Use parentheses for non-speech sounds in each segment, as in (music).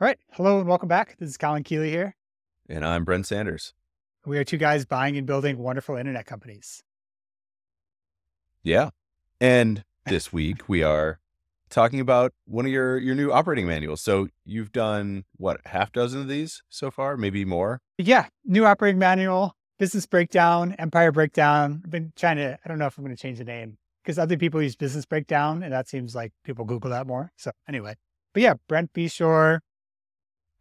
All right. Hello and welcome back. This is Colin Keeley here. And I'm Brent Sanders. We are two guys buying and building wonderful internet companies. Yeah. And this week we are talking about one of your your new operating manuals. So you've done what, half dozen of these so far, maybe more? Yeah, new operating manual, business breakdown, empire breakdown. I've been trying to I don't know if I'm going to change the name because other people use business breakdown and that seems like people Google that more. So anyway, but yeah, Brent Beshore,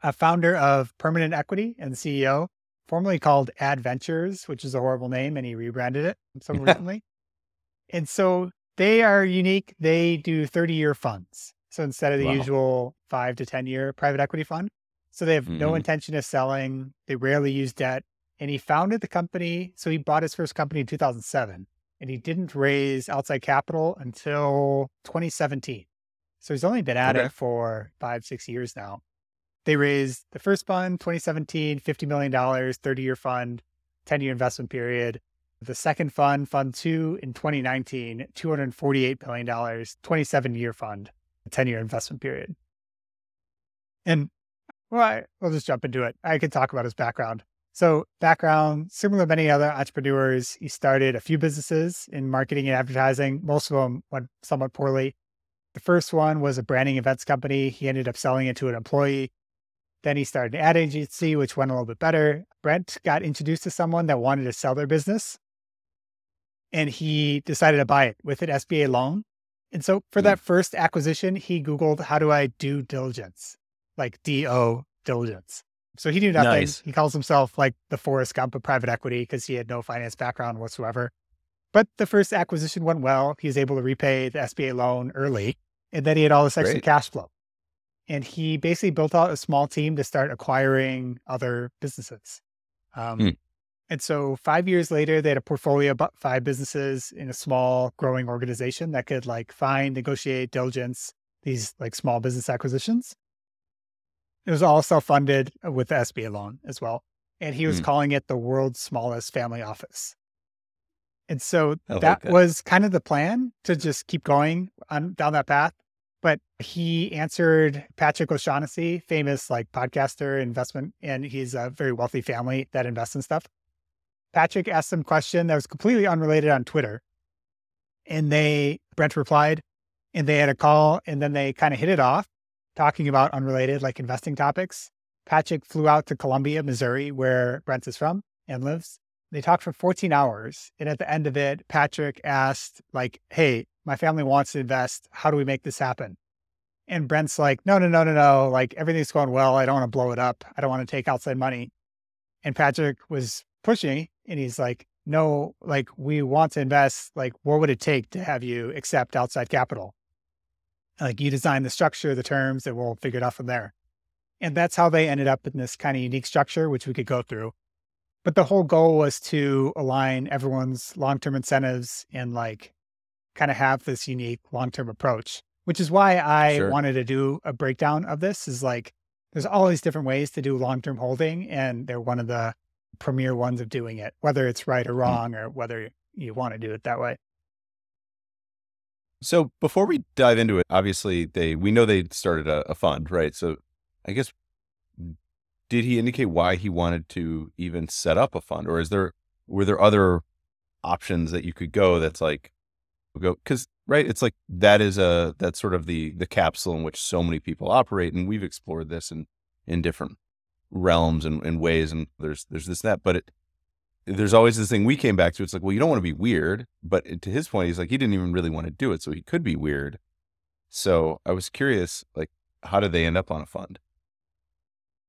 a founder of Permanent Equity and CEO, formerly called Adventures, which is a horrible name, and he rebranded it so recently. And so they are unique. They do 30 year funds. So instead of the wow. usual five to 10 year private equity fund, so they have mm-hmm. no intention of selling. They rarely use debt. And he founded the company. So he bought his first company in 2007 and he didn't raise outside capital until 2017. So he's only been at okay. it for five, six years now. They raised the first fund, 2017, $50 million, 30 year fund, 10 year investment period. The second fund, Fund Two, in 2019, $248 million, 27 year fund, 10 year investment period. And well, I, we'll just jump into it. I could talk about his background. So, background similar to many other entrepreneurs, he started a few businesses in marketing and advertising. Most of them went somewhat poorly. The first one was a branding events company. He ended up selling it to an employee. Then he started an ad agency, which went a little bit better. Brent got introduced to someone that wanted to sell their business and he decided to buy it with an SBA loan. And so for mm. that first acquisition, he Googled, how do I do diligence? Like D O diligence. So he knew nothing. Nice. He calls himself like the Forrest Gump of private equity because he had no finance background whatsoever. But the first acquisition went well. He was able to repay the SBA loan early. And then he had all this extra Great. cash flow. And he basically built out a small team to start acquiring other businesses. Um, mm. And so five years later, they had a portfolio of five businesses in a small growing organization that could like find, negotiate, diligence these like small business acquisitions. It was all self-funded with the SBA loan as well. And he was mm. calling it the world's smallest family office. And so that, that, was kind of the plan to just keep going on down that path. But he answered Patrick O'Shaughnessy, famous like podcaster, investment, and he's a very wealthy family that invests in stuff. Patrick asked some question that was completely unrelated on Twitter. And they, Brent replied, and they had a call and then they kind of hit it off, talking about unrelated, like investing topics. Patrick flew out to Columbia, Missouri, where Brent is from and lives. They talked for 14 hours. And at the end of it, Patrick asked, like, hey, my family wants to invest. How do we make this happen? And Brent's like, no, no, no, no, no. Like everything's going well. I don't want to blow it up. I don't want to take outside money. And Patrick was pushing and he's like, no, like we want to invest. Like, what would it take to have you accept outside capital? Like you design the structure, the terms, and we'll figure it out from there. And that's how they ended up in this kind of unique structure, which we could go through. But the whole goal was to align everyone's long term incentives and like kind of have this unique long term approach, which is why I sure. wanted to do a breakdown of this. Is like there's all these different ways to do long term holding, and they're one of the premier ones of doing it, whether it's right or hmm. wrong or whether you want to do it that way. So before we dive into it, obviously they we know they started a, a fund, right? So I guess did he indicate why he wanted to even set up a fund, or is there were there other options that you could go? That's like go because right, it's like that is a that's sort of the the capsule in which so many people operate, and we've explored this in in different realms and, and ways and there's there's this that but it, there's always this thing we came back to it's like well you don't want to be weird but to his point he's like he didn't even really want to do it so he could be weird. So i was curious like how did they end up on a fund?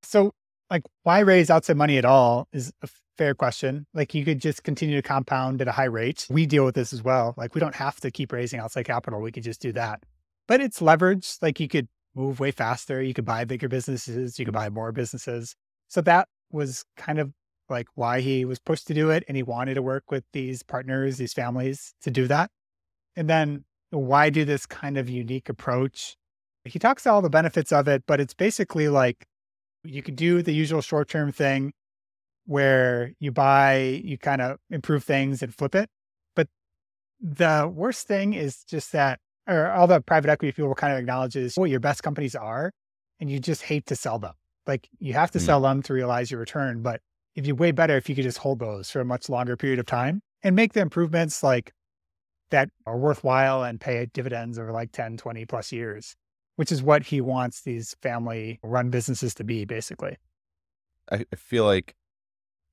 So like why raise outside money at all is a fair question like you could just continue to compound at a high rate we deal with this as well like we don't have to keep raising outside capital we could just do that but it's leverage like you could move way faster. You could buy bigger businesses, you could buy more businesses. So that was kind of like why he was pushed to do it. And he wanted to work with these partners, these families to do that. And then why do this kind of unique approach? He talks all the benefits of it, but it's basically like you could do the usual short term thing where you buy, you kind of improve things and flip it. But the worst thing is just that or all the private equity people kind of acknowledges what your best companies are. and you just hate to sell them. Like you have to Mm. sell them to realize your return, but it'd be way better if you could just hold those for a much longer period of time and make the improvements like that are worthwhile and pay dividends over like 10, 20 plus years, which is what he wants these family run businesses to be basically. I, feel like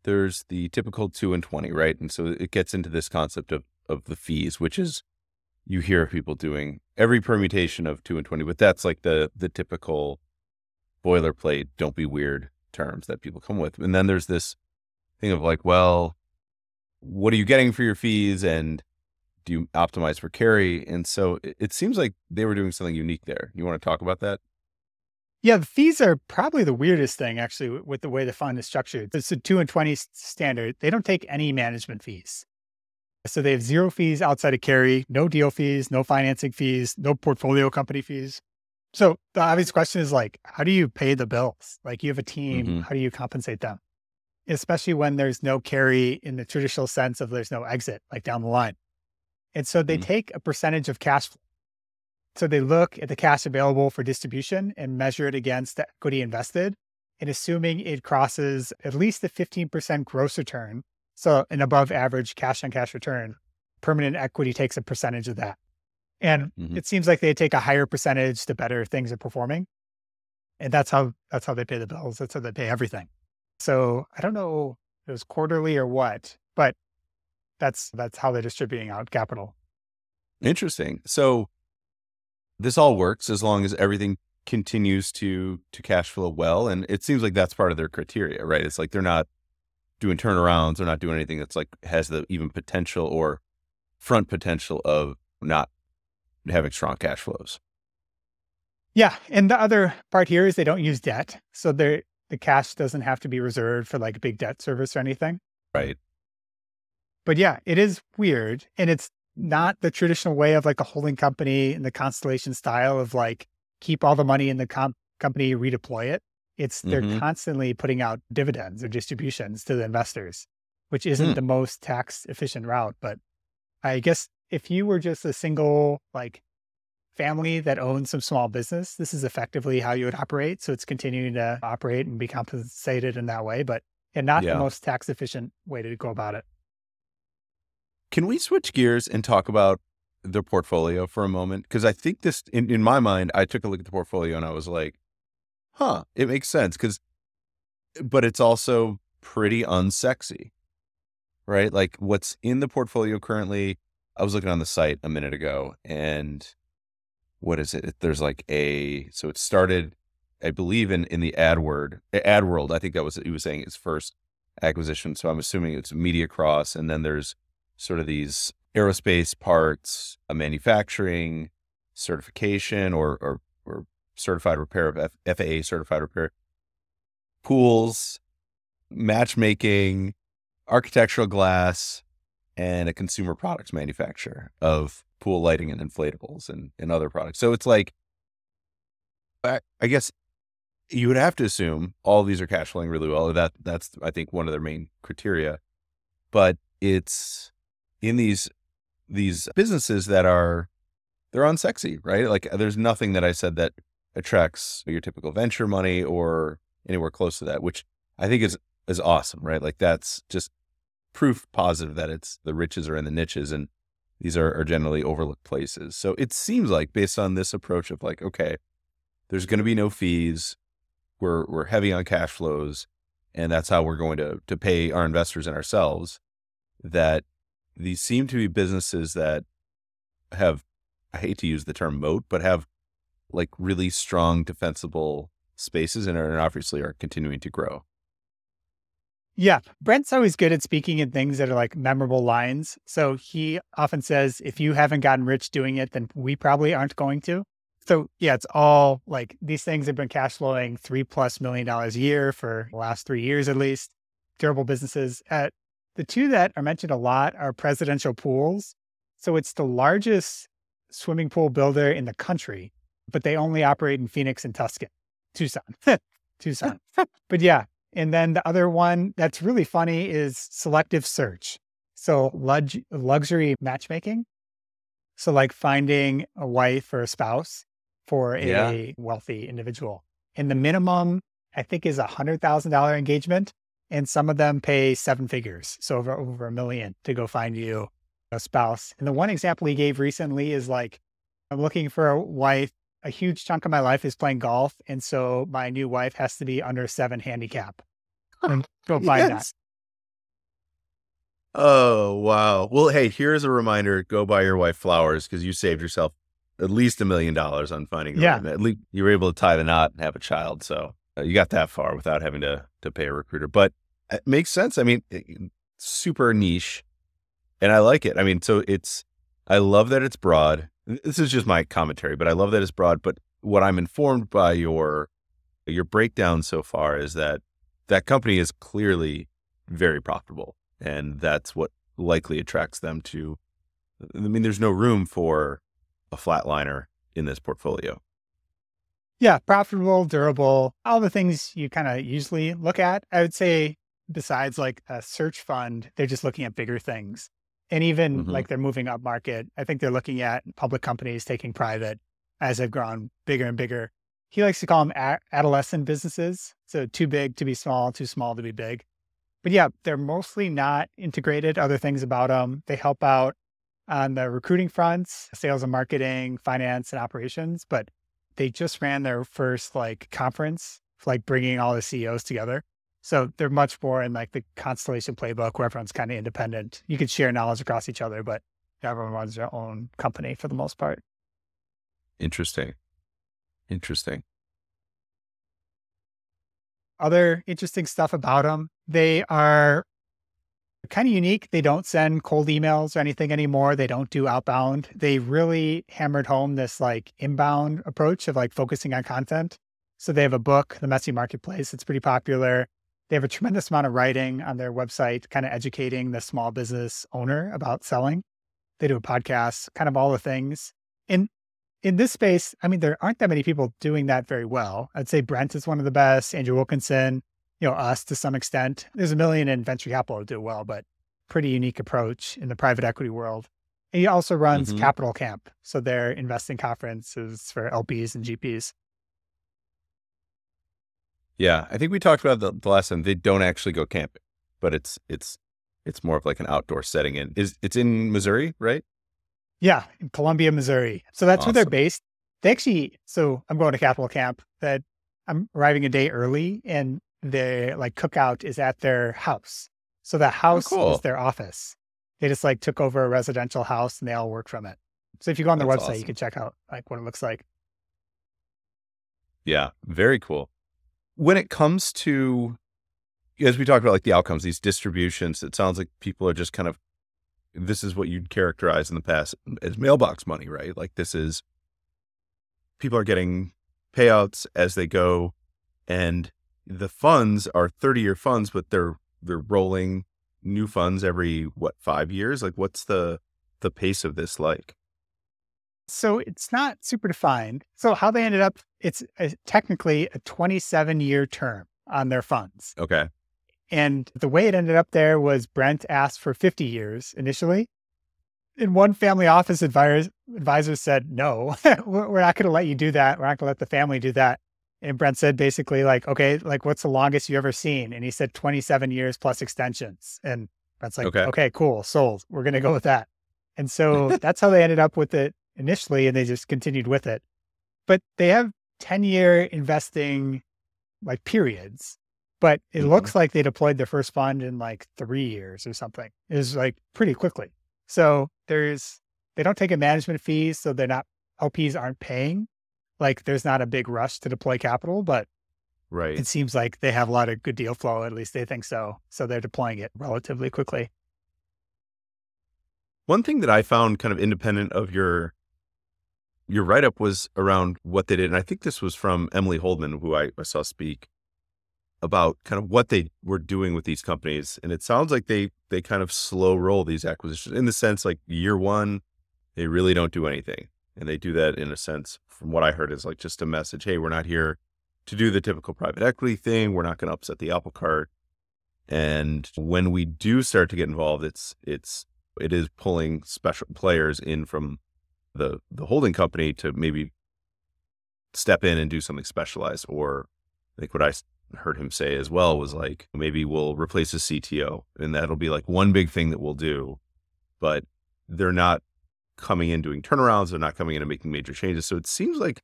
there's the typical two and 20, right? And so it gets into this concept of, of the fees, which is you hear people doing every permutation of two and 20, but that's like the, the typical boilerplate, don't be weird terms that people come with. And then there's this thing of like, well, what are you getting for your fees? And do you optimize for carry? And so it, it seems like they were doing something unique there. You want to talk about that? Yeah, the fees are probably the weirdest thing actually with- the way the fund is structured. It's a two and 20 standard. They don't take any management fees. So they have zero fees outside of carry, no deal fees, no financing fees, no portfolio company fees. So the obvious question is like, how do you pay the bills? Like you have a team, Mhm. how do you compensate them? Especially when there's no carry in the traditional sense of there's no exit, like down the line. And so they Mhm. take a percentage of cash flow. So they look at the cash available for distribution and measure it against the equity invested. And assuming it crosses at least the 15% gross return, so an above average cash on cash return, permanent equity takes a percentage of that. And Mhm. it seems like they take a higher percentage the better things are performing. And that's how that's how they pay the bills. That's how they pay everything. So I don't know if it was quarterly or what, but that's that's how they're distributing out capital. Interesting. So this all works as long as everything continues to to cash flow well, and it seems like that's part of their criteria, right? It's like they're not doing turnarounds, they're not doing anything that's like has the even potential or front potential of not having strong cash flows. Yeah. And the other part here is they don't use debt. So they're the cash doesn't have to be reserved for like big debt service or anything. Right. But yeah, it is weird. And it's not the traditional way of like a holding company in the constellation style of like keep all the money in the comp- company, redeploy it. It's they're Mhm. constantly putting out dividends or distributions to the investors, which isn't Hmm. the most tax efficient route. But I guess if you were just a single like family that owns some small business, this is effectively how you would operate. So it's continuing to operate and be compensated in that way, but and not Yeah. the most tax efficient way to go about it. Can we switch gears and talk about the portfolio for a moment? Because I think this, in, in my mind, I took a look at the portfolio and I was like, huh, it makes sense. Because, but it's also pretty unsexy, right? Like what's in the portfolio currently, I was looking on the site a minute ago and what is it? There's like a, so it started, I believe in, in the AdWord, AdWorld. I think that was, he was saying his first acquisition. So I'm assuming it's Media Cross. And then there's sort of these aerospace parts, a manufacturing certification or, or, or certified repair of F- FAA certified repair, pools, matchmaking, architectural glass, and a consumer products manufacturer of pool lighting and inflatables and, and other products. So it's like, I, I guess you would have to assume all these are cash flowing really well. That that's I think one of their main criteria. But it's in these these businesses that are they're unsexy, right? Like uh, there's nothing that I said that attracts your typical venture money or anywhere close to that, which I think is is awesome, right? Like that's just proof positive that it's the riches are in the niches and these are, are generally overlooked places. So it seems like based on this approach of like, okay, there's going to be no fees. We're we're heavy on cash flows, and that's how we're going to to pay our investors and ourselves. That these seem to be businesses that have I hate to use the term moat, but have like really strong defensible spaces and are obviously are continuing to grow. Yeah. Brent's always good at speaking in things that are like memorable lines. So he often says, if you haven't gotten rich doing it, then we probably aren't going to. So yeah, it's all like these things have been cash flowing three plus million dollars a year for the last three years at least. Durable businesses. Uh, the two that are mentioned a lot are presidential pools. So it's the largest swimming pool builder in the country, but they only operate in Phoenix and Tuscan, Tucson, (laughs) Tucson. (laughs) but yeah, and then the other one that's really funny is selective search. So lug- luxury matchmaking. So like finding a wife or a spouse for a Yeah. wealthy individual. And the minimum, I think, is a $100,000 engagement. And some of them pay seven figures. So over, over a million to go find you a spouse. And the one example he gave recently is like, I'm looking for a wife. A huge chunk of my life is playing golf. And so my new wife has to be under seven handicap. And (laughs) go find Yes. Oh, wow. Well, hey, here's a reminder go buy your wife flowers because you saved yourself at least a million dollars on finding Yeah. right. At least you were able to tie the knot and have a child. So Uh, you got that far without having to, to pay a recruiter. But it makes sense. I mean, it- super niche. And I like it. I mean, so it's, I love that it's broad. This is just my commentary, but I love that it's broad. But what I'm informed by your, your breakdown so far is that that company is clearly very profitable and that's what likely attracts them to i mean there's no room for a flatliner in this portfolio Yeah, profitable, durable, all the things you kind of usually look at. I would say, besides like a search fund, they're just looking at bigger things. And even Mhm. like they're moving up market. I think they're looking at public companies taking private as they've grown bigger and bigger. He likes to call them a- adolescent businesses. So too big to be small, too small to be big. But yeah, they're mostly not integrated. Other things about them, they help out on the recruiting fronts, sales and marketing, finance and operations, but they just ran their first like conference, like bringing all the CEOs together. So they're much more in like the constellation playbook where everyone's kind of independent. You could share knowledge across each other, but everyone runs their own company for the most part. interesting interesting Other interesting stuff about them, they are kind of unique. They don't send cold emails or anything anymore. They don't do outbound. They really hammered home this like inbound approach of like focusing on content. So they have a book, The Messy Marketplace. It's pretty popular. They have a tremendous amount of writing on their website, kind of educating the small business owner about selling. They do a podcast, kind of all the things. In in this space, I mean, there aren't that many people doing that very well. I'd say Brent is one of the best, Andrew Wilkinson, you know, us to some extent. There's a million in venture capital that do well, but pretty unique approach in the private equity world. And he also runs Mhm. Capital Camp. So they're investing conferences for LPs and GPs. yeah i think we talked about the, the last time they don't actually go camping but it's it's it's more of like an outdoor setting in is it's in missouri right Yeah, in Columbia, Missouri. So that's where they're based. They actually, so I'm going to Capital Camp that I'm arriving a day early and the like cookout is at their house. So the oh, house cool. is their office. They just like took over a residential house and they all work from it. So if you go on their That's website, you can check out like what it looks like. Yeah, very cool. When it comes to, as we talked about, like the outcomes, these distributions, it sounds like people are just kind of, this is what you'd characterize in the past as mailbox money, right? Like this is, people are getting payouts as they go, and the funds are 30 year funds, but they're, they're rolling new funds every, what, five years? Like what's the, the pace of this like? So it's not super defined. So how they ended up, it's a, technically a 27 year term on their funds. Okay. And the way it ended up there was Brent asked for 50 years initially. And one family office advisor, advisor said, no, (laughs) we're we're not going to let you do that. We're not going to let the family do that. And Brent said basically like, okay, like what's the longest you ever seen? And he said 27 years plus extensions. And Brent's like, Okay. okay, cool, sold. We're going to go with that. And so (laughs) that's how they ended up with it initially. And they just continued with it. But they have 10 year investing like periods but it Mhm. looks like they deployed their first fund in like three years or something. It was like pretty quickly. So there's they don't take a management fee, so they're not LPs aren't paying. Like there's not a big rush to deploy capital, but Right. it seems like they have a lot of good deal flow. At least they think so. So they're deploying it relatively quickly. One thing that I found kind of independent of your your write up was around what they did, and I think this was from Emily Holdman, who I, I saw speak about kind of what they were doing with these companies. And it sounds like they they kind of slow roll these acquisitions in the sense like year one, they really don't do anything. And they do that in a sense, from what I heard, is like just a message, hey, we're not here to do the typical private equity thing. We're not going to upset the apple cart. And when we do start to get involved, it's it's it is pulling special players in from the the holding company to maybe step in and do something specialized. Or I think what I heard him say as well was like, maybe we'll replace a CTO and that'll be like one big thing that we'll do. But they're not coming in doing turnarounds. They're not coming in and making major changes. So it seems like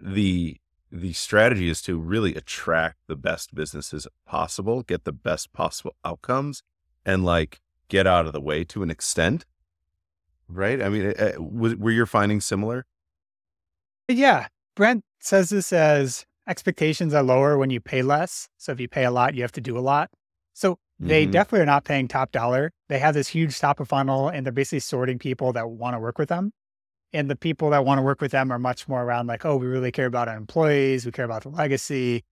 the the strategy is to really attract the best businesses possible, get the best possible outcomes, and like get out of the way to an extent. Right? I mean, uh, were your findings similar? Yeah. Brent says this as expectations are lower when you pay less. So if you pay a lot, you have to do a lot. So they mm-hmm. definitely are not paying top dollar. They have this huge top of funnel and they're basically sorting people that want to work with them. And the people that want to work with them are much more around like, oh, we really care about our employees, we care about the legacy.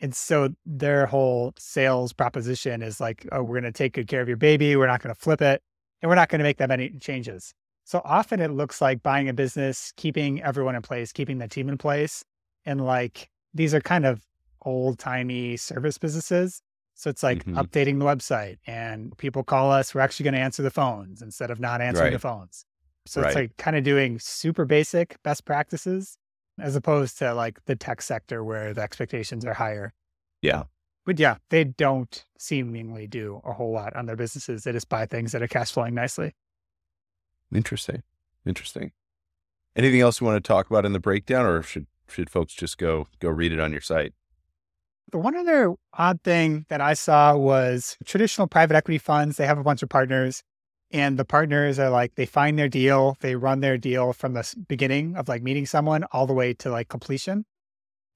And so their whole sales proposition is like, oh, we're going to take good care of your baby. We're not going to flip it and we're not going to make that many changes. So often it looks like buying a business, keeping everyone in place, keeping the team in place. And like these are kind of old timey service businesses. So it's like mm-hmm. updating the website and people call us, we're actually going to answer the phones instead of not answering right. the phones. So right. it's like kind of doing super basic best practices as opposed to like the tech sector where the expectations are higher. Yeah. But yeah, they don't seemingly do a whole lot on their businesses. They just buy things that are cash flowing nicely. Interesting. Interesting. Anything else you want to talk about in the breakdown or should should folks just go go read it on your site? The one other odd thing that I saw was traditional private equity funds, they have a bunch of partners and the partners are like they find their deal they run their deal from the beginning of like meeting someone all the way to like completion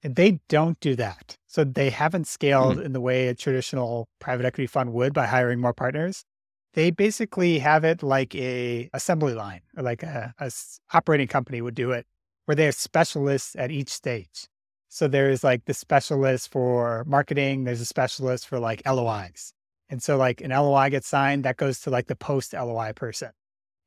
and they don't do that. So they haven't scaled mm-hmm. in the way a traditional private equity fund would by hiring more partners. They basically have it like a assembly line or like a, a operating company would do it where they have specialists at each stage so there's like the specialist for marketing there's a specialist for like LOIs and so like an LOI gets signed, that goes to like the post LOI person.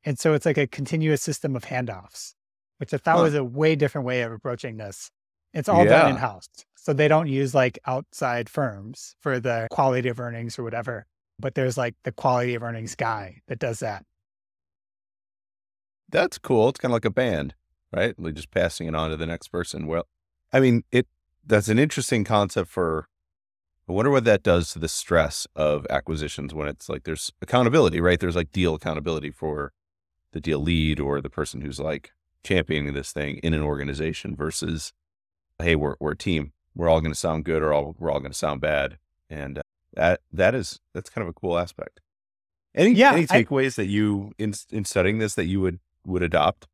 And so it's like a continuous system of handoffs, which I thought huh. was a way different way of approaching this. It's all yeah. done in house. So they don't use like outside firms for the quality of earnings or whatever, but there's like the quality of earnings guy that does that. That's cool. It's kind of like a band, right? We're just passing it on to the next person. Well, I mean, it that's an interesting concept for I wonder what that does to the stress of acquisitions when it's like there's accountability, right? There's like deal accountability for the deal lead or the person who's like championing this thing in an organization versus, hey, we're, we're a team. We're all going to sound good or all, we're all going to sound bad. And uh, that, that is, that's kind of a cool aspect. Any, yeah, any takeaways I, that you, in, in studying this, that you would, would adopt?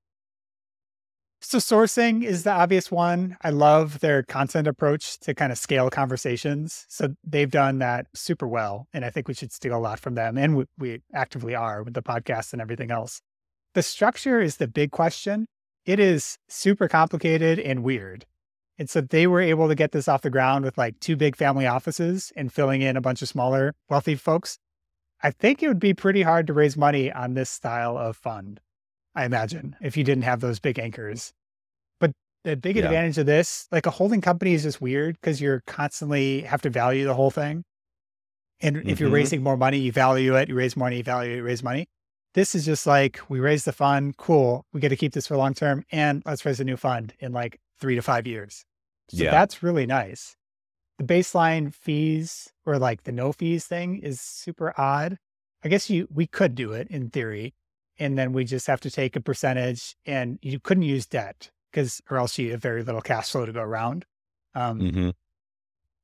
So sourcing is the obvious one. I love their content approach to kind of scale conversations. So they've done that super well. And I think we should steal a lot from them. And we, we actively are with the podcast and everything else. The structure is the big question. It is super complicated and weird. And so they were able to get this off the ground with like two big family offices and filling in a bunch of smaller wealthy folks. I think it would be pretty hard to raise money on this style of fund. I imagine, if you didn't have those big anchors. But the big yeah. advantage of this, like a holding company is just weird because you're constantly have to value the whole thing. And mm-hmm. if you're mm-hmm. raising more money, you value it, you raise money, you value it, you raise money. This is just like we raise the fund, cool. We get to keep this for long term and let's raise a new fund in like three to five years. So yeah. that's really nice. The baseline fees or like the no fees thing is super odd. I guess you we could do it in theory, and then we just have to take a percentage and you couldn't use debt because or else you have very little cash flow to go around um, mm-hmm.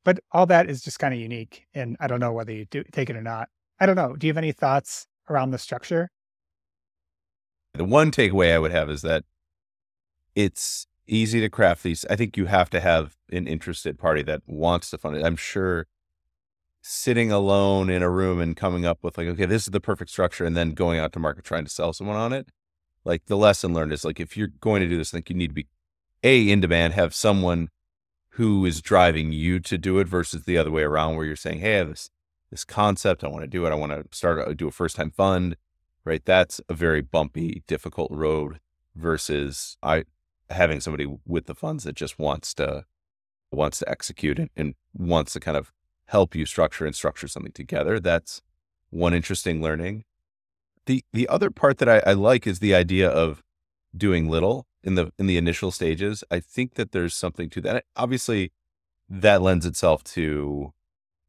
but all that is just kind of unique and i don't know whether you do take it or not. I don't know do you have any thoughts around the structure? The one takeaway i would have is that it's easy to craft these i think you have to have an interested party that wants to fund it. I'm sure sitting alone in a room and coming up with like, okay, this is the perfect structure, and then going out to market trying to sell someone on it. Like the lesson learned is like if you're going to do this, think you need to be a in demand, have someone who is driving you to do it versus the other way around, where you're saying, hey, I have this this concept, I want to do it, I want to start a, do a first time fund, right? That's a very bumpy, difficult road versus I having somebody with the funds that just wants to wants to execute and, and wants to kind of help you structure and structure something together. That's one interesting learning. The the other part that I, I like is the idea of doing little in the in the initial stages. I think that there's something to that. Obviously, that lends itself to,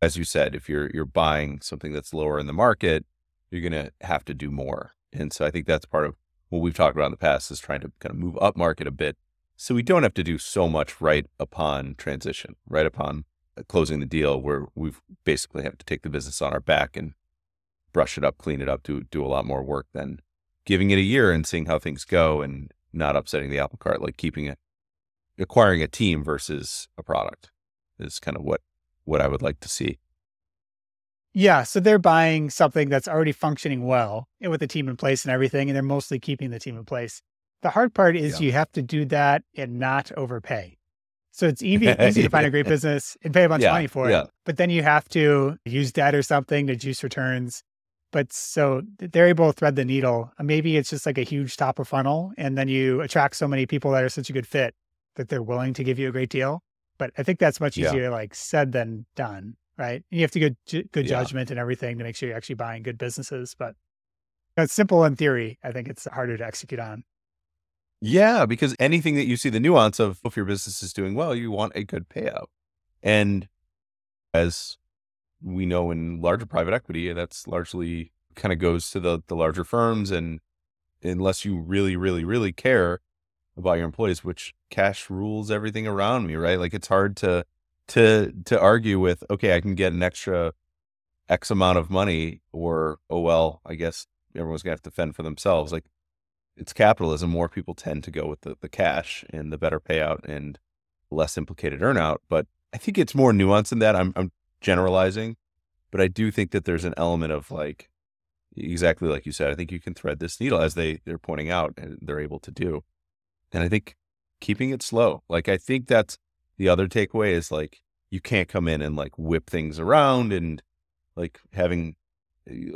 as you said, if you're you're buying something that's lower in the market, you're to have to do more. And so I think that's part of what we've talked about in the past is trying to kind of move up market a bit, so we don't have to do so much right upon transition, right upon closing the deal, where we've basically have to take the business on our back and brush it up, clean it up, do do a lot more work than giving it a year and seeing how things go and not upsetting the apple cart, like keeping it, acquiring a team versus a product is kind of what, what I would like to see. Yeah. So they're buying something that's already functioning well and with the team in place and everything. And they're mostly keeping the team in place. The hard part is yeah. you have to do that and not overpay. So it's easy, (laughs) easy to find a great business and pay a bunch yeah, of money for yeah. it. But then you have to use debt or something to juice returns. But so they're able to thread the needle. Uh, maybe it's just like a huge top of funnel, and then you attract so many people that are such a good fit that they're willing to give you a great deal. But I think that's much easier, yeah. like said than done, right? And You have to good good judgment and everything to make sure you're actually buying good businesses. But it's simple in theory. I think it's harder to execute on. Yeah, because anything that you see the nuance of if your business is doing well, you want a good payout. And as we know in larger private equity, that's largely kind of goes to the the larger firms. And unless you really, really, really care about your employees, which cash rules everything around me, right? Like it's hard to to to argue with, okay, I can get an extra X amount of money, or oh well, I guess everyone's gonna have to fend for themselves. Like it's capitalism. More people tend to go with the, the cash and the better payout and less implicated earnout. But I think it's more nuanced than that. I'm, I'm generalizing, but I do think that there's an element of like exactly like you said. I think you can thread this needle as they they're pointing out and they're able to do. And I think keeping it slow. Like I think that's the other takeaway is like you can't come in and like whip things around and like having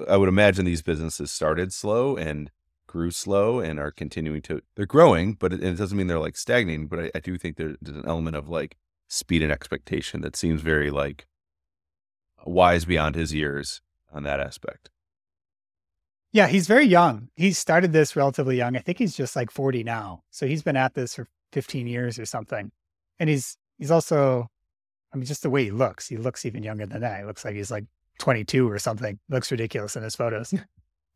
I would imagine these businesses started slow and grew slow and are continuing to they're growing, but it, it doesn't mean they're like stagnating. But I, I do think there's an element of like speed and expectation that seems very like wise beyond his years on that aspect. Yeah, he's very young. He started this relatively young. I think he's just like 40 now. So he's been at this for 15 years or something. And he's he's also I mean just the way he looks, he looks even younger than that. He looks like he's like 22 or something. Looks ridiculous in his photos. (laughs)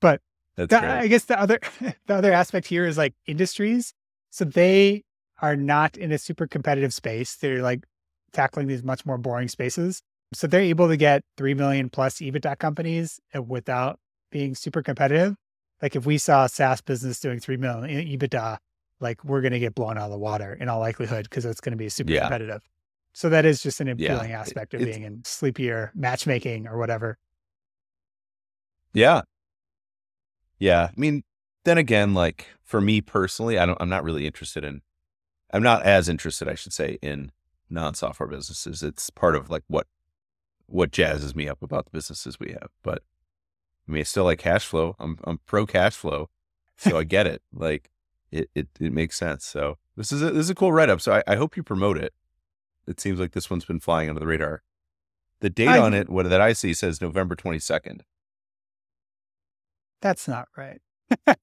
But the, I guess the other (laughs) the other aspect here is like industries. So they are not in a super competitive space. They're like tackling these much more boring spaces. So they're able to get 3 million plus EBITDA companies uh, without being super competitive. Like if we saw a SaaS business doing 3 million EBITDA, like we're going to get blown out of the water in all likelihood because it's going to be super yeah. competitive. So that is just an appealing yeah. aspect of it's, being in sleepier matchmaking or whatever. Yeah. Yeah. I mean, then again, like for me personally, I don't, I'm not really interested in, I'm not as interested, I should say, in non software businesses. It's part of like what what jazzes me up about the businesses we have. But I mean, it's still like cash flow. I'm I'm pro cash flow, so I get it. Like it it it makes sense. So this is a, this is a cool write up. So I, I hope you promote it. It seems like this one's been flying under the radar. The date I, on it, what that I see says November twenty second. That's not right. (laughs)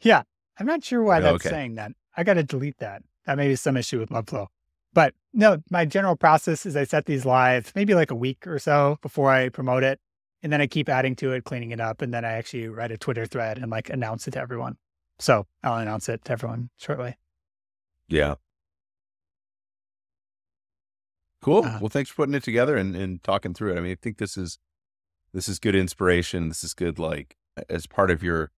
yeah, I'm not sure why that's okay. saying that. I got to delete that. That may be some issue with Webflow. But no, my general process is I set these live maybe like a week or so before I promote it. And then I keep adding to it, cleaning it up. And then I actually write a Twitter thread and like announce it to everyone. So I'll announce it to everyone shortly. Yeah. Cool. Uh, well, thanks for putting it together and, and talking through it. I mean, I think this is this is good inspiration. This is good like as part of your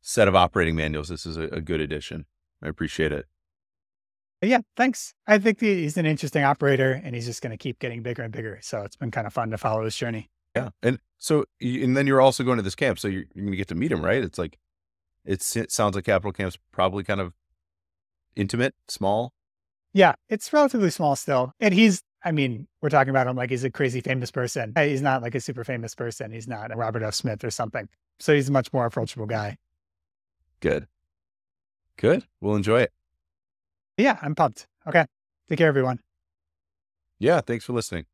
set of operating manuals. This is a, a good addition. I appreciate it yeah, thanks. I think he's an interesting operator and he's just going to keep getting bigger and bigger. So it's been kind of fun to follow his journey. Yeah. And so, and then you're also going to this camp. So you're, you're going to get to meet him, right? It's like, it's, it sounds like Capital Camp's probably kind of intimate, small. Yeah. It's relatively small still. And he's, I mean, we're talking about him like he's a crazy famous person. He's not like a super famous person. He's not a Robert F. Smith or something. So he's a much more approachable guy. Good. Good. We'll enjoy it yeah, I'm pumped. Okay. Take care, everyone. Yeah. Thanks for listening.